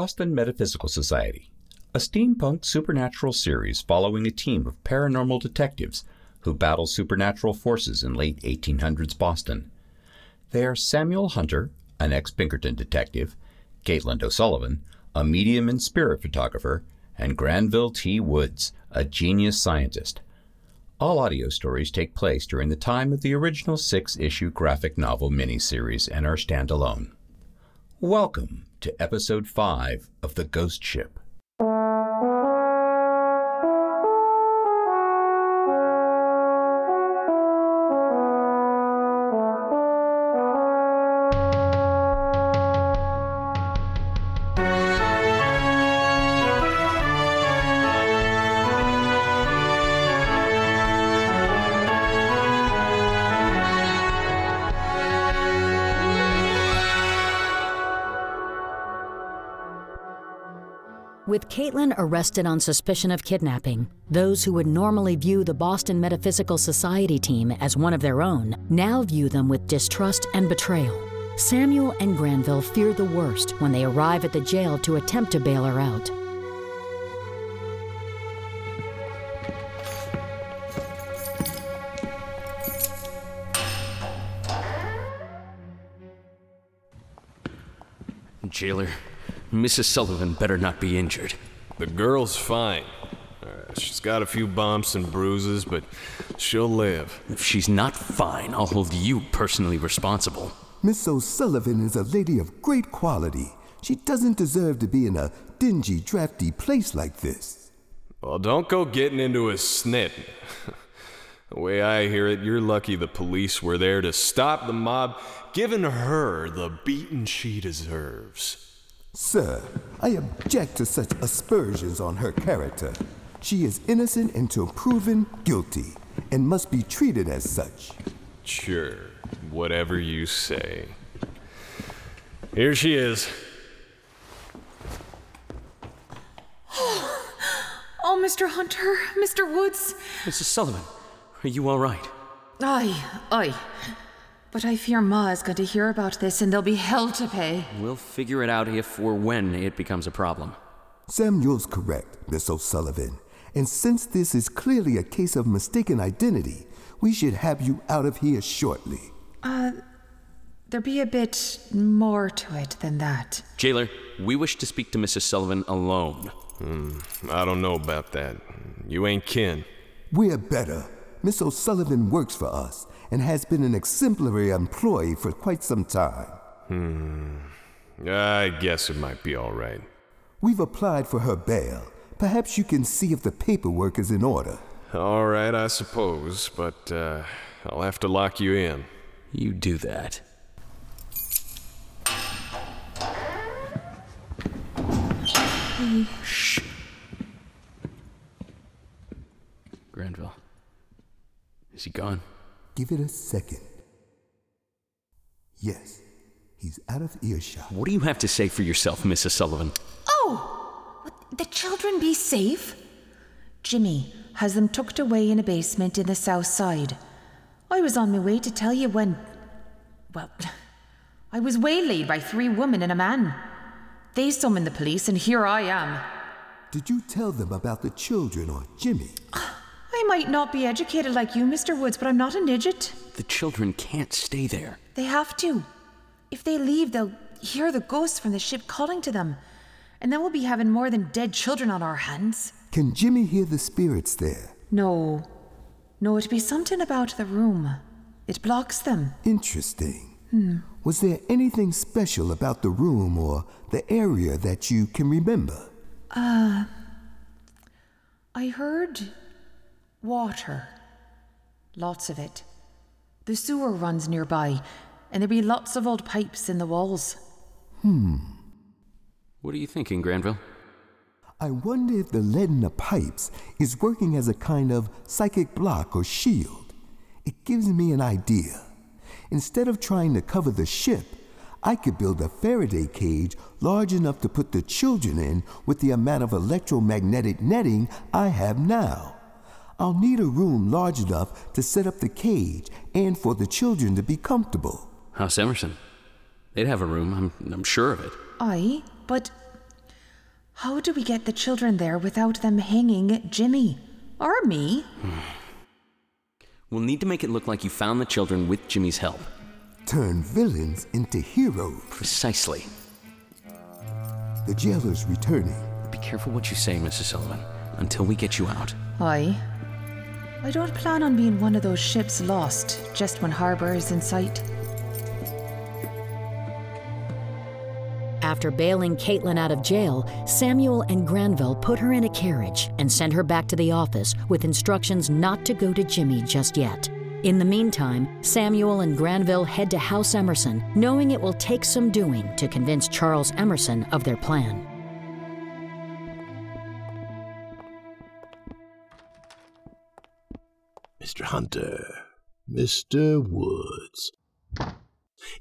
Boston Metaphysical Society, a steampunk supernatural series following a team of paranormal detectives who battle supernatural forces in late 1800s Boston. They are Samuel Hunter, an ex Pinkerton detective, Caitlin O'Sullivan, a medium and spirit photographer, and Granville T. Woods, a genius scientist. All audio stories take place during the time of the original six issue graphic novel miniseries and are standalone. Welcome to episode 5 of The Ghost Ship. With Caitlin arrested on suspicion of kidnapping, those who would normally view the Boston Metaphysical Society team as one of their own now view them with distrust and betrayal. Samuel and Granville fear the worst when they arrive at the jail to attempt to bail her out. Jailer, Mrs. Sullivan better not be injured. The girl's fine. Uh, she's got a few bumps and bruises, but she'll live. If she's not fine, I'll hold you personally responsible. Miss O'Sullivan is a lady of great quality. She doesn't deserve to be in a dingy, drafty place like this. Well, don't go getting into a snit. the way I hear it, you're lucky the police were there to stop the mob, giving her the beating she deserves. Sir, I object to such aspersions on her character. She is innocent until proven guilty and must be treated as such. Sure, whatever you say. Here she is. Oh, Mr. Hunter, Mr. Woods. Mrs. Sullivan, are you all right? Aye, aye. But I fear Ma is going to hear about this and there'll be hell to pay. We'll figure it out if or when it becomes a problem. Samuel's correct, Miss O'Sullivan. And since this is clearly a case of mistaken identity, we should have you out of here shortly. Uh, there be a bit more to it than that. Jailer, we wish to speak to Mrs. Sullivan alone. I don't know about that. You ain't kin. We're better. Miss O'Sullivan works for us and has been an exemplary employee for quite some time. Hmm. I guess it might be all right. We've applied for her bail. Perhaps you can see if the paperwork is in order. All right, I suppose, but uh, I'll have to lock you in. You do that. Shh. Granville. Is he gone? Give it a second. Yes, he's out of earshot. What do you have to say for yourself, Mrs. Sullivan? Oh! Would The children be safe? Jimmy has them tucked away in a basement in the south side. I was on my way to tell you when. Well, I was waylaid by three women and a man. They summoned the police, and here I am. Did you tell them about the children or Jimmy? I might not be educated like you, Mr. Woods, but I'm not a nidget. The children can't stay there. They have to. If they leave, they'll hear the ghosts from the ship calling to them. And then we'll be having more than dead children on our hands. Can Jimmy hear the spirits there? No. No, it'd be something about the room. It blocks them. Interesting. Was there anything special about the room or the area that you can remember? Uh. I heard water. Lots of it. The sewer runs nearby, and there be lots of old pipes in the walls. Hmm. What are you thinking, Granville? I wonder if the lead in the pipes is working as a kind of psychic block or shield. It gives me an idea. Instead of trying to cover the ship, I could build a Faraday cage large enough to put the children in with the amount of electromagnetic netting I have now. I'll need a room large enough to set up the cage and for the children to be comfortable. House Emerson. They'd have a room, I'm, I'm sure of it. Aye, but How do we get the children there without them hanging Jimmy? Or me? We'll need to make it look like you found the children with Jimmy's help. Turn villains into heroes. Precisely. The jailer's returning. Be careful what you say, Mrs. Sullivan, until we get you out. Aye. I don't plan on being one of those ships lost just when harbour is in sight. After bailing Caitlin out of jail, Samuel and Granville put her in a carriage and sent her back to the office with instructions not to go to Jimmy just yet. In the meantime, Samuel and Granville head to House Emerson, knowing it will take some doing to convince Charles Emerson of their plan. Mr. Hunter, Mr. Woods.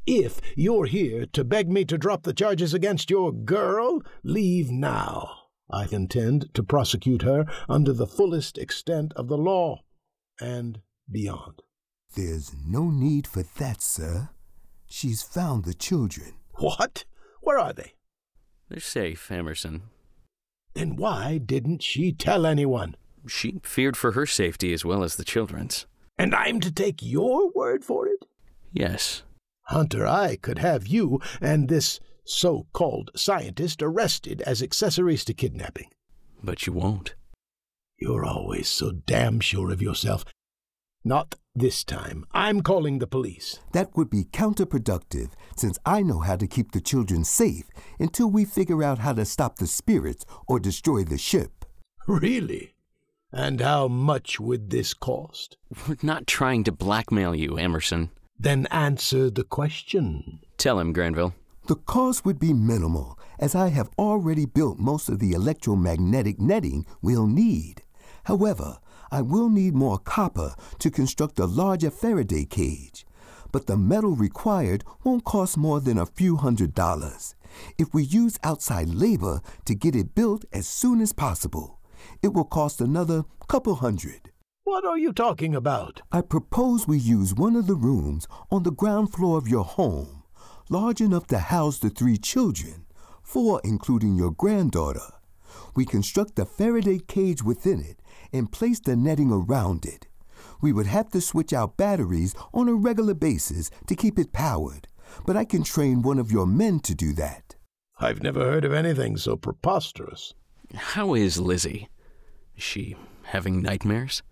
If you're here to beg me to drop the charges against your girl, leave now. I intend to prosecute her under the fullest extent of the law and beyond. There's no need for that, sir. She's found the children. What? Where are they? They're safe, Emerson. Then why didn't she tell anyone? She feared for her safety as well as the children's. And I'm to take your word for it? Yes. Hunter, I could have you and this so called scientist arrested as accessories to kidnapping. But you won't. You're always so damn sure of yourself. Not this time. I'm calling the police. That would be counterproductive since I know how to keep the children safe until we figure out how to stop the spirits or destroy the ship. Really? And how much would this cost? We're not trying to blackmail you, Emerson. Then answer the question. Tell him, Granville. The cost would be minimal, as I have already built most of the electromagnetic netting we'll need. However, I will need more copper to construct a larger Faraday cage. But the metal required won't cost more than a few hundred dollars. If we use outside labor to get it built as soon as possible, it will cost another couple hundred. What are you talking about? I propose we use one of the rooms on the ground floor of your home, large enough to house the three children, four including your granddaughter. We construct a Faraday cage within it and place the netting around it. We would have to switch out batteries on a regular basis to keep it powered, but I can train one of your men to do that. I've never heard of anything so preposterous. How is Lizzie? Is she having nightmares?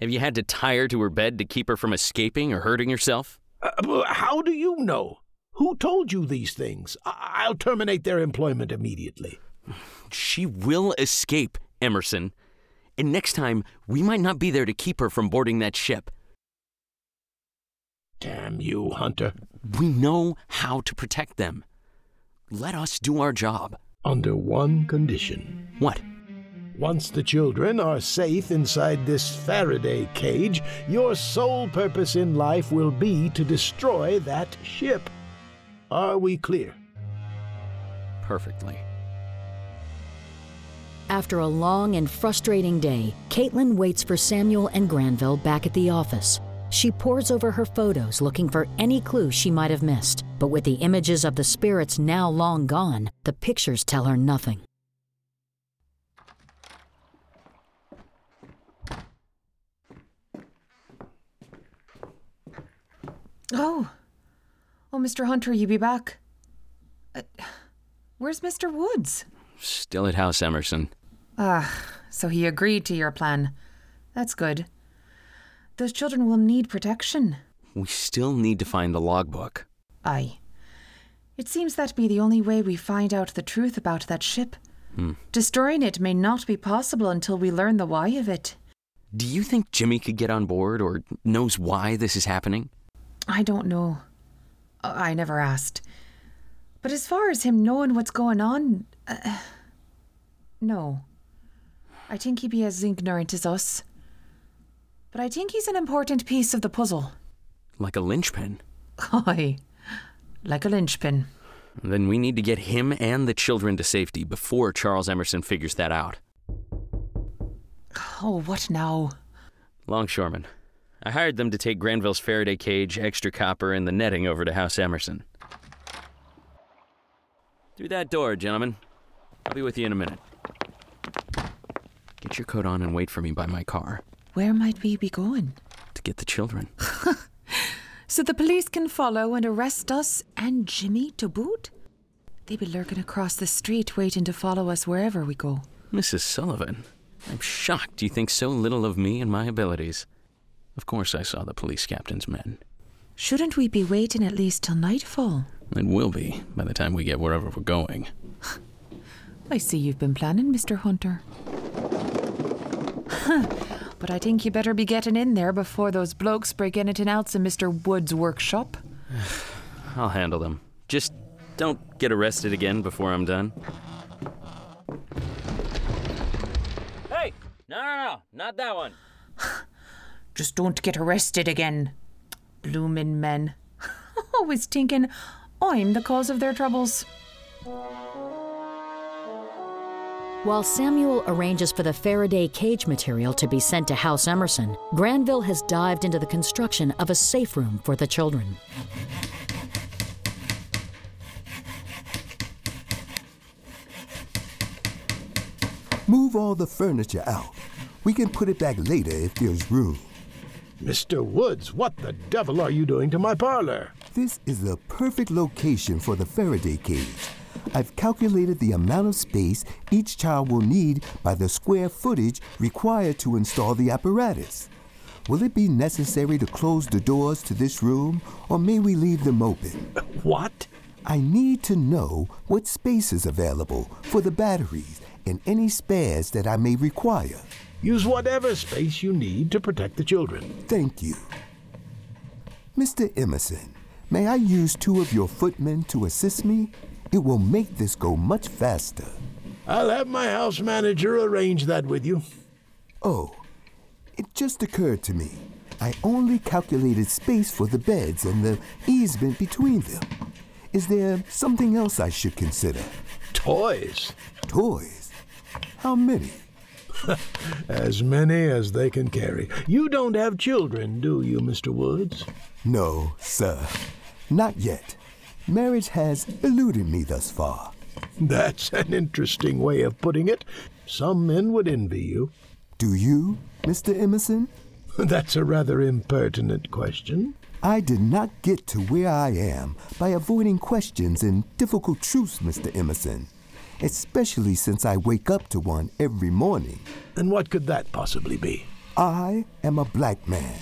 Have you had to tie her to her bed to keep her from escaping or hurting herself? Uh, how do you know? Who told you these things? I- I'll terminate their employment immediately. She will escape, Emerson. And next time, we might not be there to keep her from boarding that ship. Damn you, Hunter. We know how to protect them. Let us do our job. Under one condition. What? Once the children are safe inside this Faraday cage, your sole purpose in life will be to destroy that ship. Are we clear? Perfectly. After a long and frustrating day, Caitlin waits for Samuel and Granville back at the office. She pores over her photos looking for any clue she might have missed, but with the images of the spirits now long gone, the pictures tell her nothing. Oh. Oh, Mr. Hunter, you be back? Uh, where's Mr. Woods? Still at House Emerson. Ah, so he agreed to your plan. That's good. Those children will need protection. We still need to find the logbook. Aye. It seems that be the only way we find out the truth about that ship. Hmm. Destroying it may not be possible until we learn the why of it. Do you think Jimmy could get on board or knows why this is happening? I don't know. I never asked. But as far as him knowing what's going on, uh, no. I think he be as ignorant as us. But I think he's an important piece of the puzzle. Like a linchpin? Aye, like a linchpin. Then we need to get him and the children to safety before Charles Emerson figures that out. Oh, what now? Longshoremen. I hired them to take Granville's Faraday cage, extra copper, and the netting over to House Emerson. Through that door, gentlemen. I'll be with you in a minute. Get your coat on and wait for me by my car Where might we be going? to get the children. So the police can follow and arrest us and Jimmy to boot? They be lurking across the street waiting to follow us wherever we go. Mrs. Sullivan, I'm shocked you think so little of me and my abilities. Of course, I saw the police captain's men. Shouldn't we be waiting at least till nightfall? It will be by the time we get wherever we're going. I see you've been planning, Mr. Hunter. but I think you better be getting in there before those blokes break anything else in Mr. Wood's workshop. I'll handle them. Just don't get arrested again before I'm done. Hey! No, no, no, not that one. Just don't get arrested again. Bloomin' men. Always thinking I'm the cause of their troubles. While Samuel arranges for the Faraday cage material to be sent to House Emerson, Granville has dived into the construction of a safe room for the children. Move all the furniture out. We can put it back later if there's room. Mr. Woods, what the devil are you doing to my parlor? This is the perfect location for the Faraday cage. I've calculated the amount of space each child will need by the square footage required to install the apparatus. Will it be necessary to close the doors to this room, or may we leave them open? What? I need to know what space is available for the batteries and any spares that I may require. Use whatever space you need to protect the children. Thank you. Mr. Emerson, may I use two of your footmen to assist me? It will make this go much faster. I'll have my house manager arrange that with you. Oh, it just occurred to me. I only calculated space for the beds and the easement between them. Is there something else I should consider? Toys. Toys? How many? As many as they can carry. You don't have children, do you, Mr. Woods? No, sir. Not yet. Marriage has eluded me thus far. That's an interesting way of putting it. Some men would envy you. Do you, Mr. Emerson? That's a rather impertinent question. I did not get to where I am by avoiding questions and difficult truths, Mr. Emerson, especially since I wake up to one every morning. And what could that possibly be? I am a black man.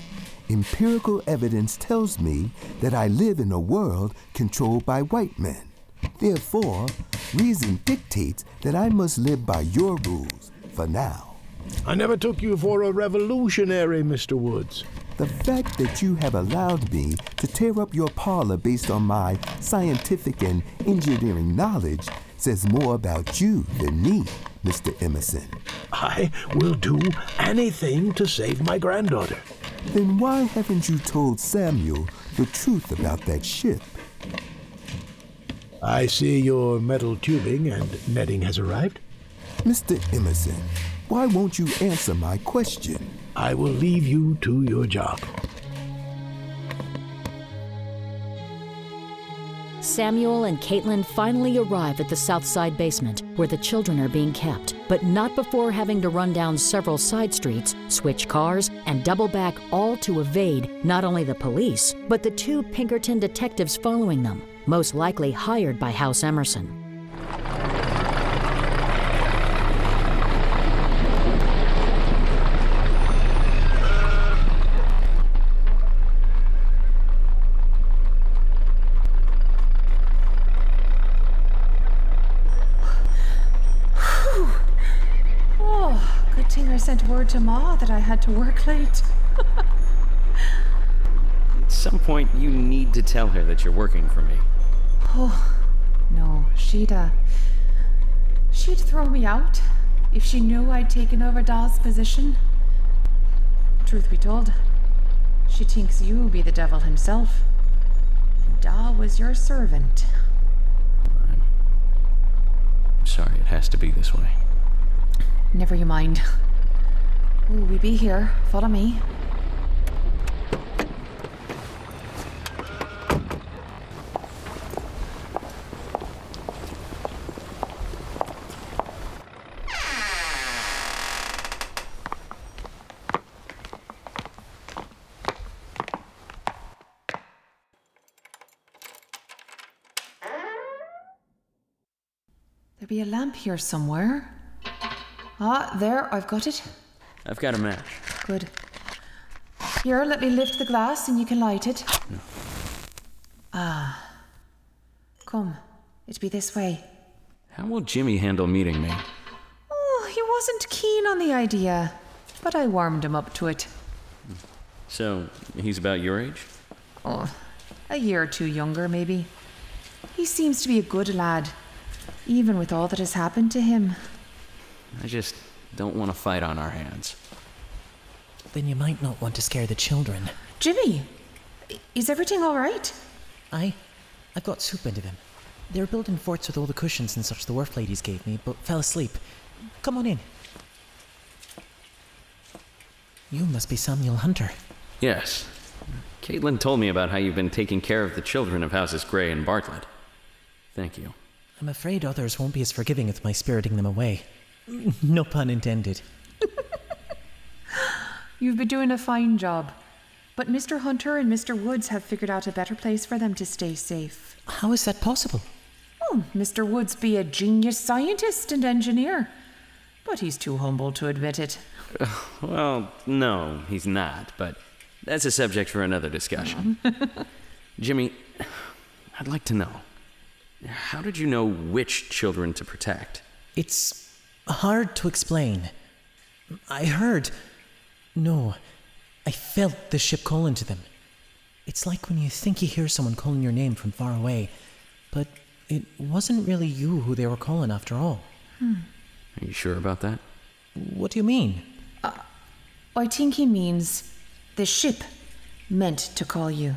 Empirical evidence tells me that I live in a world controlled by white men. Therefore, reason dictates that I must live by your rules for now. I never took you for a revolutionary, Mr. Woods. The fact that you have allowed me to tear up your parlor based on my scientific and engineering knowledge says more about you than me, Mr. Emerson. I will do anything to save my granddaughter. Then why haven't you told Samuel the truth about that ship? I see your metal tubing and netting has arrived. Mr. Emerson, why won't you answer my question? I will leave you to your job. Samuel and Caitlin finally arrive at the South Side basement where the children are being kept, but not before having to run down several side streets, switch cars, and double back all to evade not only the police, but the two Pinkerton detectives following them, most likely hired by House Emerson. Oh, good thing I sent word to Ma that I had to work late. At some point, you need to tell her that you're working for me. Oh, no, she'd, uh. She'd throw me out if she knew I'd taken over Da's position. Truth be told, she thinks you be the devil himself. And Da was your servant. I'm sorry it has to be this way. Never you mind. Ooh, we be here. Follow me. There be a lamp here somewhere. Ah, there, I've got it. I've got a match. Good. Here, let me lift the glass and you can light it. No. Ah. Come, it'd be this way. How will Jimmy handle meeting me? Oh, he wasn't keen on the idea, but I warmed him up to it. So, he's about your age? Oh, a year or two younger, maybe. He seems to be a good lad, even with all that has happened to him. I just don't want to fight on our hands. Then you might not want to scare the children. Jimmy, is everything all right? I. I've got soup into them. They were building forts with all the cushions and such the wharf ladies gave me, but fell asleep. Come on in. You must be Samuel Hunter. Yes. Caitlin told me about how you've been taking care of the children of Houses Gray and Bartlett. Thank you. I'm afraid others won't be as forgiving with my spiriting them away. No pun intended. You've been doing a fine job. But Mr. Hunter and Mr. Woods have figured out a better place for them to stay safe. How is that possible? Oh, Mr. Woods be a genius scientist and engineer. But he's too humble to admit it. Well, no, he's not, but that's a subject for another discussion. Jimmy, I'd like to know how did you know which children to protect? It's hard to explain. I heard. No, I felt the ship calling to them. It's like when you think you hear someone calling your name from far away, but it wasn't really you who they were calling after all. Are you sure about that? What do you mean? I think he means the ship meant to call you.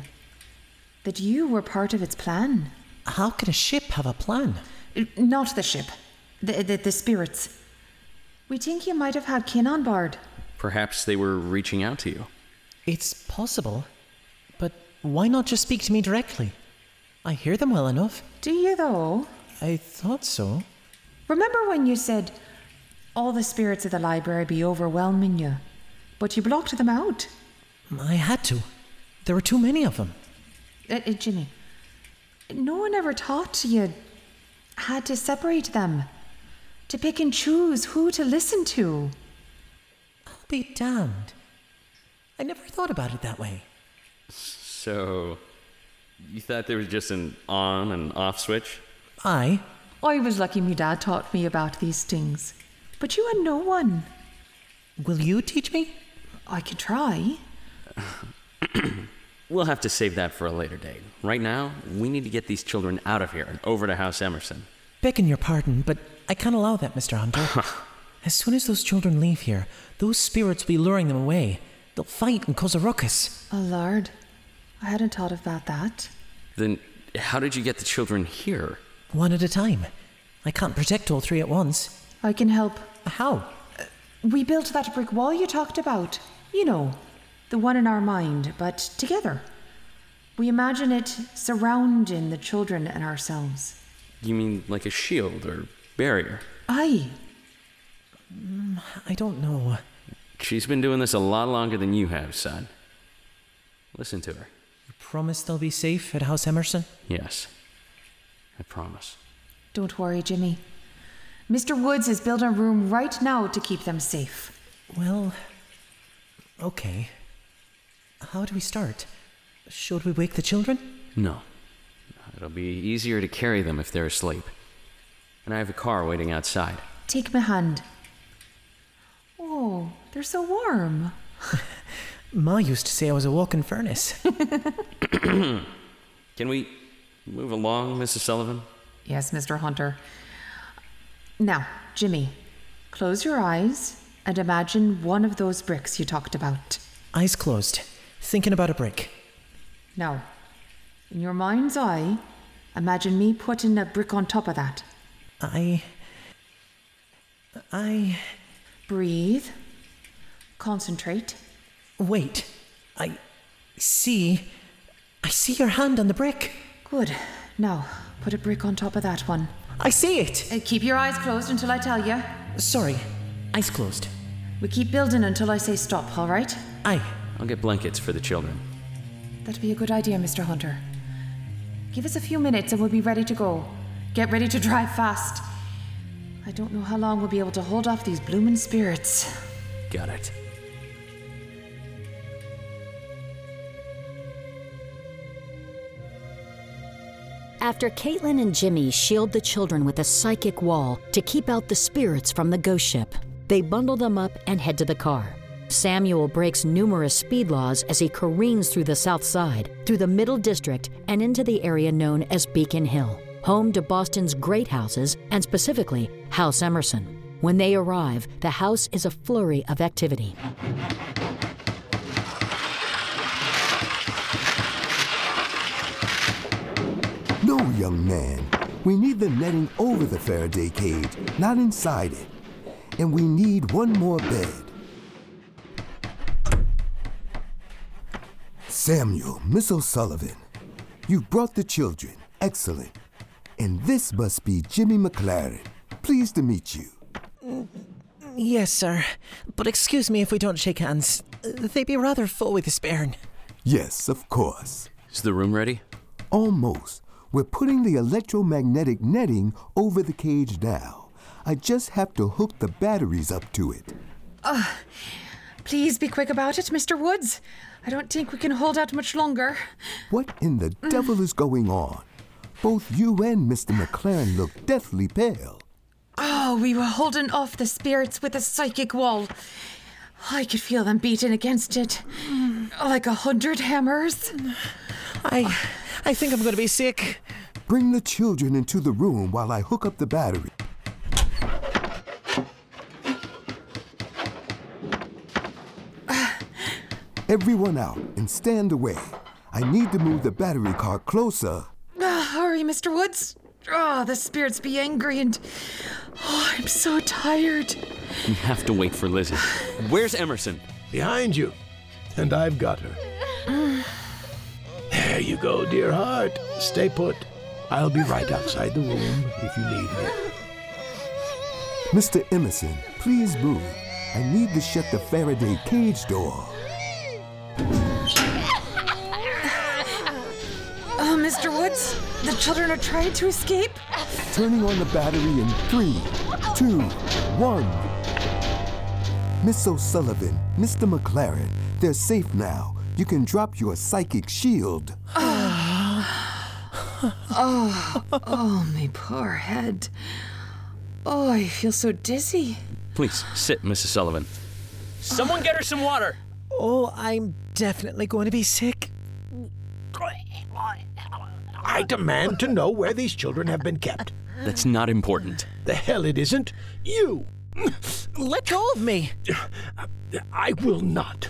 That you were part of its plan. How can a ship have a plan? Uh, Not the ship, the, the, the spirits. We think you might have had kin on board. Perhaps they were reaching out to you. It's possible, but why not just speak to me directly? I hear them well enough. Do you, though? I thought so. Remember when you said all the spirits of the library be overwhelming you, but you blocked them out? I had to. There were too many of them. Uh, uh, Jimmy, no one ever taught you had to separate them, to pick and choose who to listen to. I'll be damned. I never thought about it that way. So, you thought there was just an on and off switch? I? I was lucky my dad taught me about these things, but you had no one. Will you teach me? I could try. We'll have to save that for a later date. Right now, we need to get these children out of here and over to House Emerson. Begging your pardon, but I can't allow that, Mr. Hunter. as soon as those children leave here, those spirits will be luring them away. They'll fight and cause a ruckus. Oh, Lord. I hadn't thought about that. Then, how did you get the children here? One at a time. I can't protect all three at once. I can help. How? Uh, we built that brick wall you talked about. You know, the one in our mind, but together. We imagine it surrounding the children and ourselves. You mean like a shield or barrier? Aye. Mm, I don't know. She's been doing this a lot longer than you have, son. Listen to her. You promise they'll be safe at House Emerson? Yes. I promise. Don't worry, Jimmy. Mr. Woods is building a room right now to keep them safe. Well, okay. How do we start? Should we wake the children? No. It'll be easier to carry them if they're asleep. And I have a car waiting outside. Take my hand. Oh, they're so warm. Ma used to say I was a walking furnace. Can we move along, Mrs. Sullivan? Yes, Mr. Hunter. Now, Jimmy, close your eyes and imagine one of those bricks you talked about. Eyes closed, thinking about a brick. Now, in your mind's eye, imagine me putting a brick on top of that. I. I. Breathe. Concentrate. Wait. I see. I see your hand on the brick. Good. Now, put a brick on top of that one. I see it! Uh, keep your eyes closed until I tell you. Sorry, eyes closed. We keep building until I say stop, all right? Aye. I'll get blankets for the children. That'd be a good idea, Mr. Hunter. Give us a few minutes and we'll be ready to go. Get ready to drive fast. I don't know how long we'll be able to hold off these bloomin' spirits. Got it. After Caitlin and Jimmy shield the children with a psychic wall to keep out the spirits from the ghost ship, they bundle them up and head to the car. Samuel breaks numerous speed laws as he careens through the south side, through the middle district, and into the area known as Beacon Hill, home to Boston's great houses, and specifically House Emerson. When they arrive, the house is a flurry of activity. No, young man. We need the netting over the Faraday cage, not inside it. And we need one more bed. Samuel, Miss O'Sullivan, you've brought the children. Excellent. And this must be Jimmy McClaren. Pleased to meet you. Yes, sir. But excuse me if we don't shake hands. They'd be rather full with despair. Yes, of course. Is the room ready? Almost. We're putting the electromagnetic netting over the cage now. I just have to hook the batteries up to it. Please be quick about it, Mr. Woods. I don't think we can hold out much longer. What in the devil is going on? Both you and Mr. McClaren look deathly pale. Oh, we were holding off the spirits with a psychic wall. I could feel them beating against it. Like a hundred hammers. I. I think I'm gonna be sick. Bring the children into the room while I hook up the battery. Everyone out and stand away. I need to move the battery car closer. Mr. Woods. Oh, the spirits be angry and. Oh, I'm so tired. We have to wait for Lizzie. Where's Emerson? Behind you. And I've got her. There you go, dear heart. Stay put. I'll be right outside the room if you need me. Mr. Emerson, please move. I need to shut the Faraday cage door. Uh, oh, Mr. Woods, the children are trying to escape. Turning on the battery in three, two, one. Miss O'Sullivan, Mr. McClaren, they're safe now. You can drop your psychic shield. oh, Oh, my poor head. Oh, I feel so dizzy. Please sit, Mrs. Sullivan. Someone get her some water. Oh, I'm definitely going to be sick. I demand to know where these children have been kept. That's not important. The hell it isn't. You! Let go of me. I will not.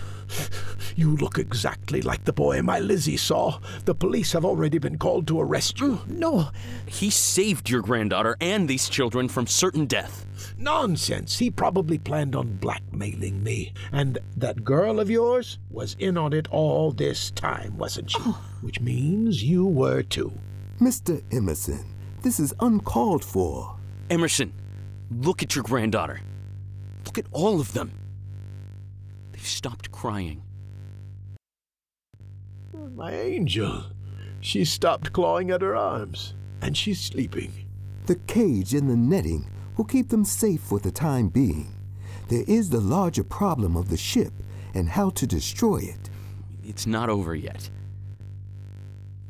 You look exactly like the boy my Lizzie saw. The police have already been called to arrest you. Mm, no, He saved your granddaughter and these children from certain death. Nonsense. He probably planned on blackmailing me. And that girl of yours was in on it all this time, wasn't she? Oh. Which means you were too. Mr. Emerson, this is uncalled for. Emerson, look at your granddaughter. Look at all of them. They've stopped crying. My angel. She stopped clawing at her arms. And she's sleeping. The cage and the netting will keep them safe for the time being. There is the larger problem of the ship and how to destroy it. It's not over yet.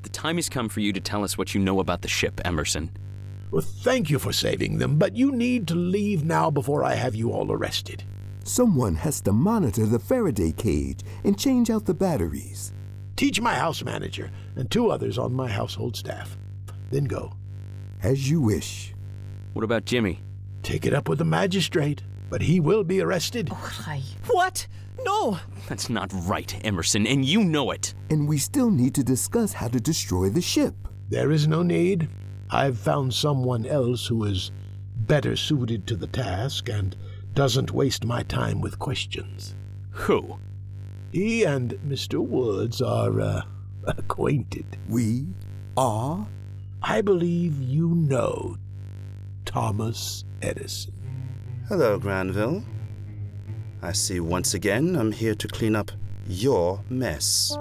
The time has come for you to tell us what you know about the ship, Emerson. Well, thank you for saving them, but you need to leave now before I have you all arrested. Someone has to monitor the Faraday cage and change out the batteries. Teach my house manager and two others on my household staff. Then go. As you wish. What about Jimmy? Take it up with the magistrate, but he will be arrested. Hi. what? No. That's not right, Emerson, and you know it. And we still need to discuss how to destroy the ship. There is no need. I've found someone else who is better suited to the task and doesn't waste my time with questions. Who? He and Mr. Woods are, uh, acquainted. We are? I believe you know Thomas Edison. Hello, Granville. I see once again I'm here to clean up your mess.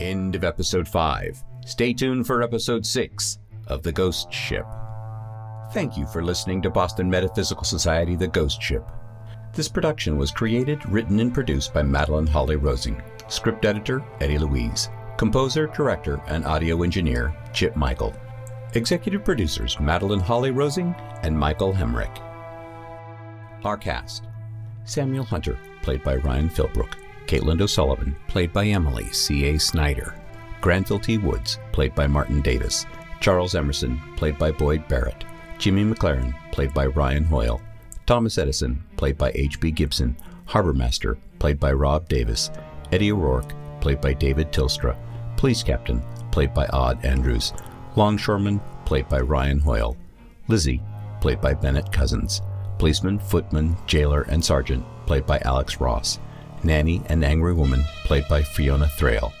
End of episode 5 Stay tuned for episode 6 of The Ghost Ship. Thank you for listening to Boston Metaphysical Society The Ghost Ship. This production was created, written, and produced by Madeleine Holly Rosing. Script editor, Eddie Louise. Composer, director, and audio engineer, Chip Michael. Executive producers, Madeleine Holly Rosing and Michael Hemmerick. Our cast Samuel Hunter, played by Ryan Philbrook. Caitlin O'Sullivan, played by Emily C.A. Snyder. Granville T. Woods, played by Martin Davis. Charles Emerson, played by Boyd Barrett. Jimmy McClaren, played by Ryan Hoyle. Thomas Edison, played by H.B. Gibson. Harbor Master, played by Rob Davis. Eddie O'Rourke, played by David Tilstra. Police Captain, played by Odd Andrews. Longshoreman, played by Ryan Hoyle. Lizzie, played by Bennett Cousins. Policeman, footman, jailer, and sergeant, played by Alex Ross. Nanny and Angry Woman, played by Fiona Thrale.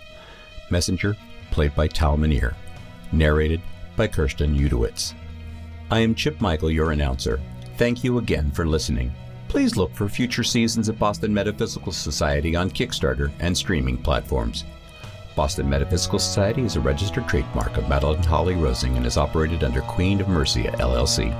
Messenger, played by Tal Minear. Narrated by Kristen Udowitz. I am Chip Michael, your announcer. Thank you again for listening. Please look for future seasons of Boston Metaphysical Society on Kickstarter and streaming platforms. Boston Metaphysical Society is a registered trademark of Madeleine Holly Rosing and is operated under Queen of Mercia, LLC.